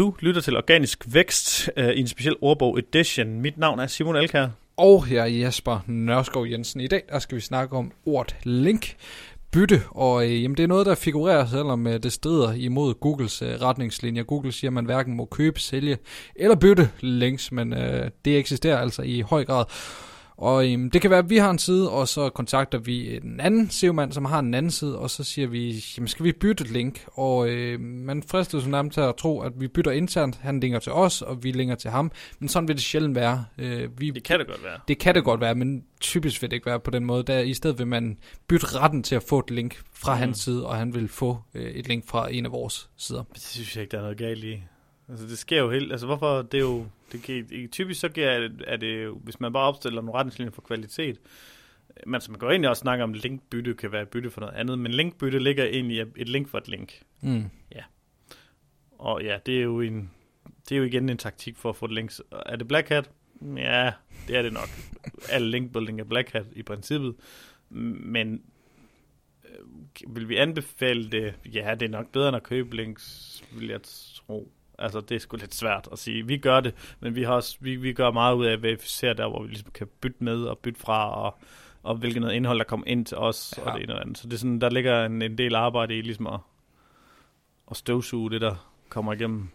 Du lytter til Organisk Vækst uh, i en speciel ordbog edition. Mit navn er Simon Elkær. Og her er Jesper Nørskov Jensen. I dag der skal vi snakke om ordet link, bytte, og øh, jamen, det er noget, der figurerer, selvom øh, det strider imod Googles øh, retningslinjer. Google siger, at man hverken må købe, sælge eller bytte links, men øh, det eksisterer altså i høj grad. Og øhm, det kan være, at vi har en side, og så kontakter vi en anden SEO-mand, som har en anden side, og så siger vi, jamen skal vi bytte et link? Og øh, man frister så nærmest til at tro, at vi bytter internt. Han linker til os, og vi linker til ham. Men sådan vil det sjældent være. Øh, vi, det kan det godt være. Det kan det godt være, men typisk vil det ikke være på den måde. Der, I stedet vil man bytte retten til at få et link fra mm. hans side, og han vil få øh, et link fra en af vores sider. Det synes jeg ikke, der er noget galt i. Altså, det sker jo helt... Altså, hvorfor... Det er jo... Det kan, typisk så er det, er det, hvis man bare opstiller nogle retningslinjer for kvalitet, men som man går egentlig også snakke om, linkbytte kan være bytte for noget andet, men linkbytte ligger egentlig et link for et link. Mm. Ja. Og ja, det er jo en, det er jo igen en taktik for at få links. Er det Black Hat? Ja, det er det nok. Al linkbuilding er Black Hat i princippet. Men øh, vil vi anbefale det? Ja, det er nok bedre end at købe links, vil jeg tro. Altså, det er sgu lidt svært at sige. Vi gør det, men vi, har også, vi, vi gør meget ud af at verificere der, hvor vi ligesom kan bytte med og bytte fra, og, og hvilket noget indhold, der kommer ind til os, ja. og det ene og andet. Så det er sådan, der ligger en, en del arbejde i ligesom at, at støvsuge det, der kommer igennem